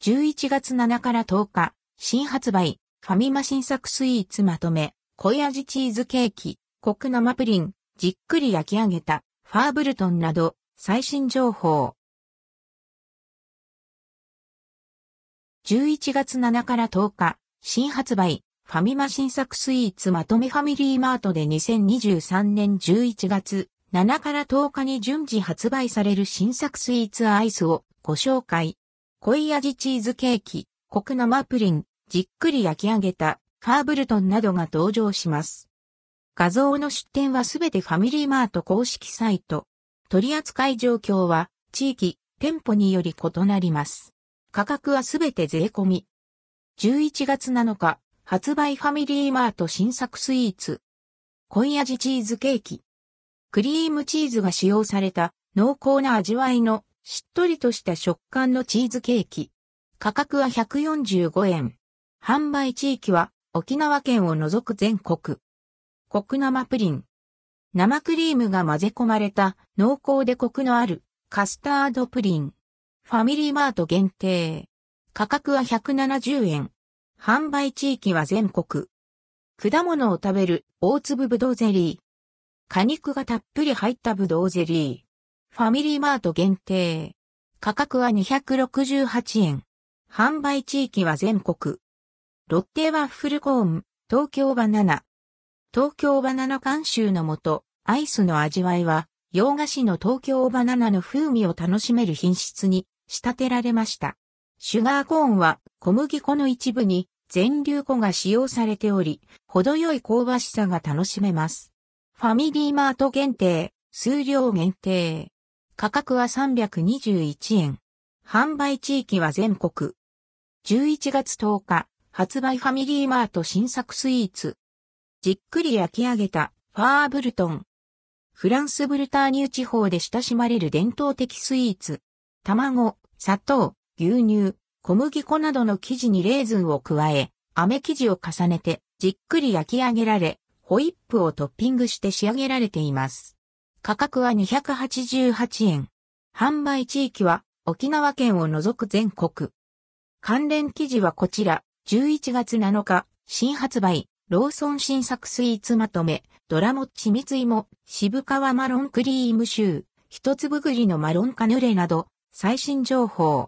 11月7から10日、新発売、ファミマ新作スイーツまとめ、濃い味チーズケーキ、コク生プリン、じっくり焼き上げた、ファーブルトンなど、最新情報。11月7から10日、新発売、ファミマ新作スイーツまとめファミリーマートで2023年11月7から10日に順次発売される新作スイーツアイスをご紹介。濃い味チーズケーキ、コク生プリン、じっくり焼き上げたファーブルトンなどが登場します。画像の出展はすべてファミリーマート公式サイト。取扱い状況は地域、店舗により異なります。価格はすべて税込み。11月7日、発売ファミリーマート新作スイーツ。濃い味チーズケーキ。クリームチーズが使用された濃厚な味わいのしっとりとした食感のチーズケーキ。価格は145円。販売地域は沖縄県を除く全国。コク生プリン。生クリームが混ぜ込まれた濃厚でコクのあるカスタードプリン。ファミリーマート限定。価格は170円。販売地域は全国。果物を食べる大粒ぶどうゼリー。果肉がたっぷり入ったぶどうゼリー。ファミリーマート限定。価格は268円。販売地域は全国。ロッテワッフルコーン、東京バナナ。東京バナナ監修のもと、アイスの味わいは、洋菓子の東京バナナの風味を楽しめる品質に仕立てられました。シュガーコーンは小麦粉の一部に全粒粉が使用されており、程よい香ばしさが楽しめます。ファミリーマート限定、数量限定。価格は321円。販売地域は全国。11月10日、発売ファミリーマート新作スイーツ。じっくり焼き上げたファーブルトン。フランスブルターニュ地方で親しまれる伝統的スイーツ。卵、砂糖、牛乳、小麦粉などの生地にレーズンを加え、飴生地を重ねてじっくり焼き上げられ、ホイップをトッピングして仕上げられています。価格は288円。販売地域は沖縄県を除く全国。関連記事はこちら、11月7日、新発売、ローソン新作スイーツまとめ、ドラモッチ三井も、渋川マロンクリームシュー、一粒栗のマロンカヌレなど、最新情報。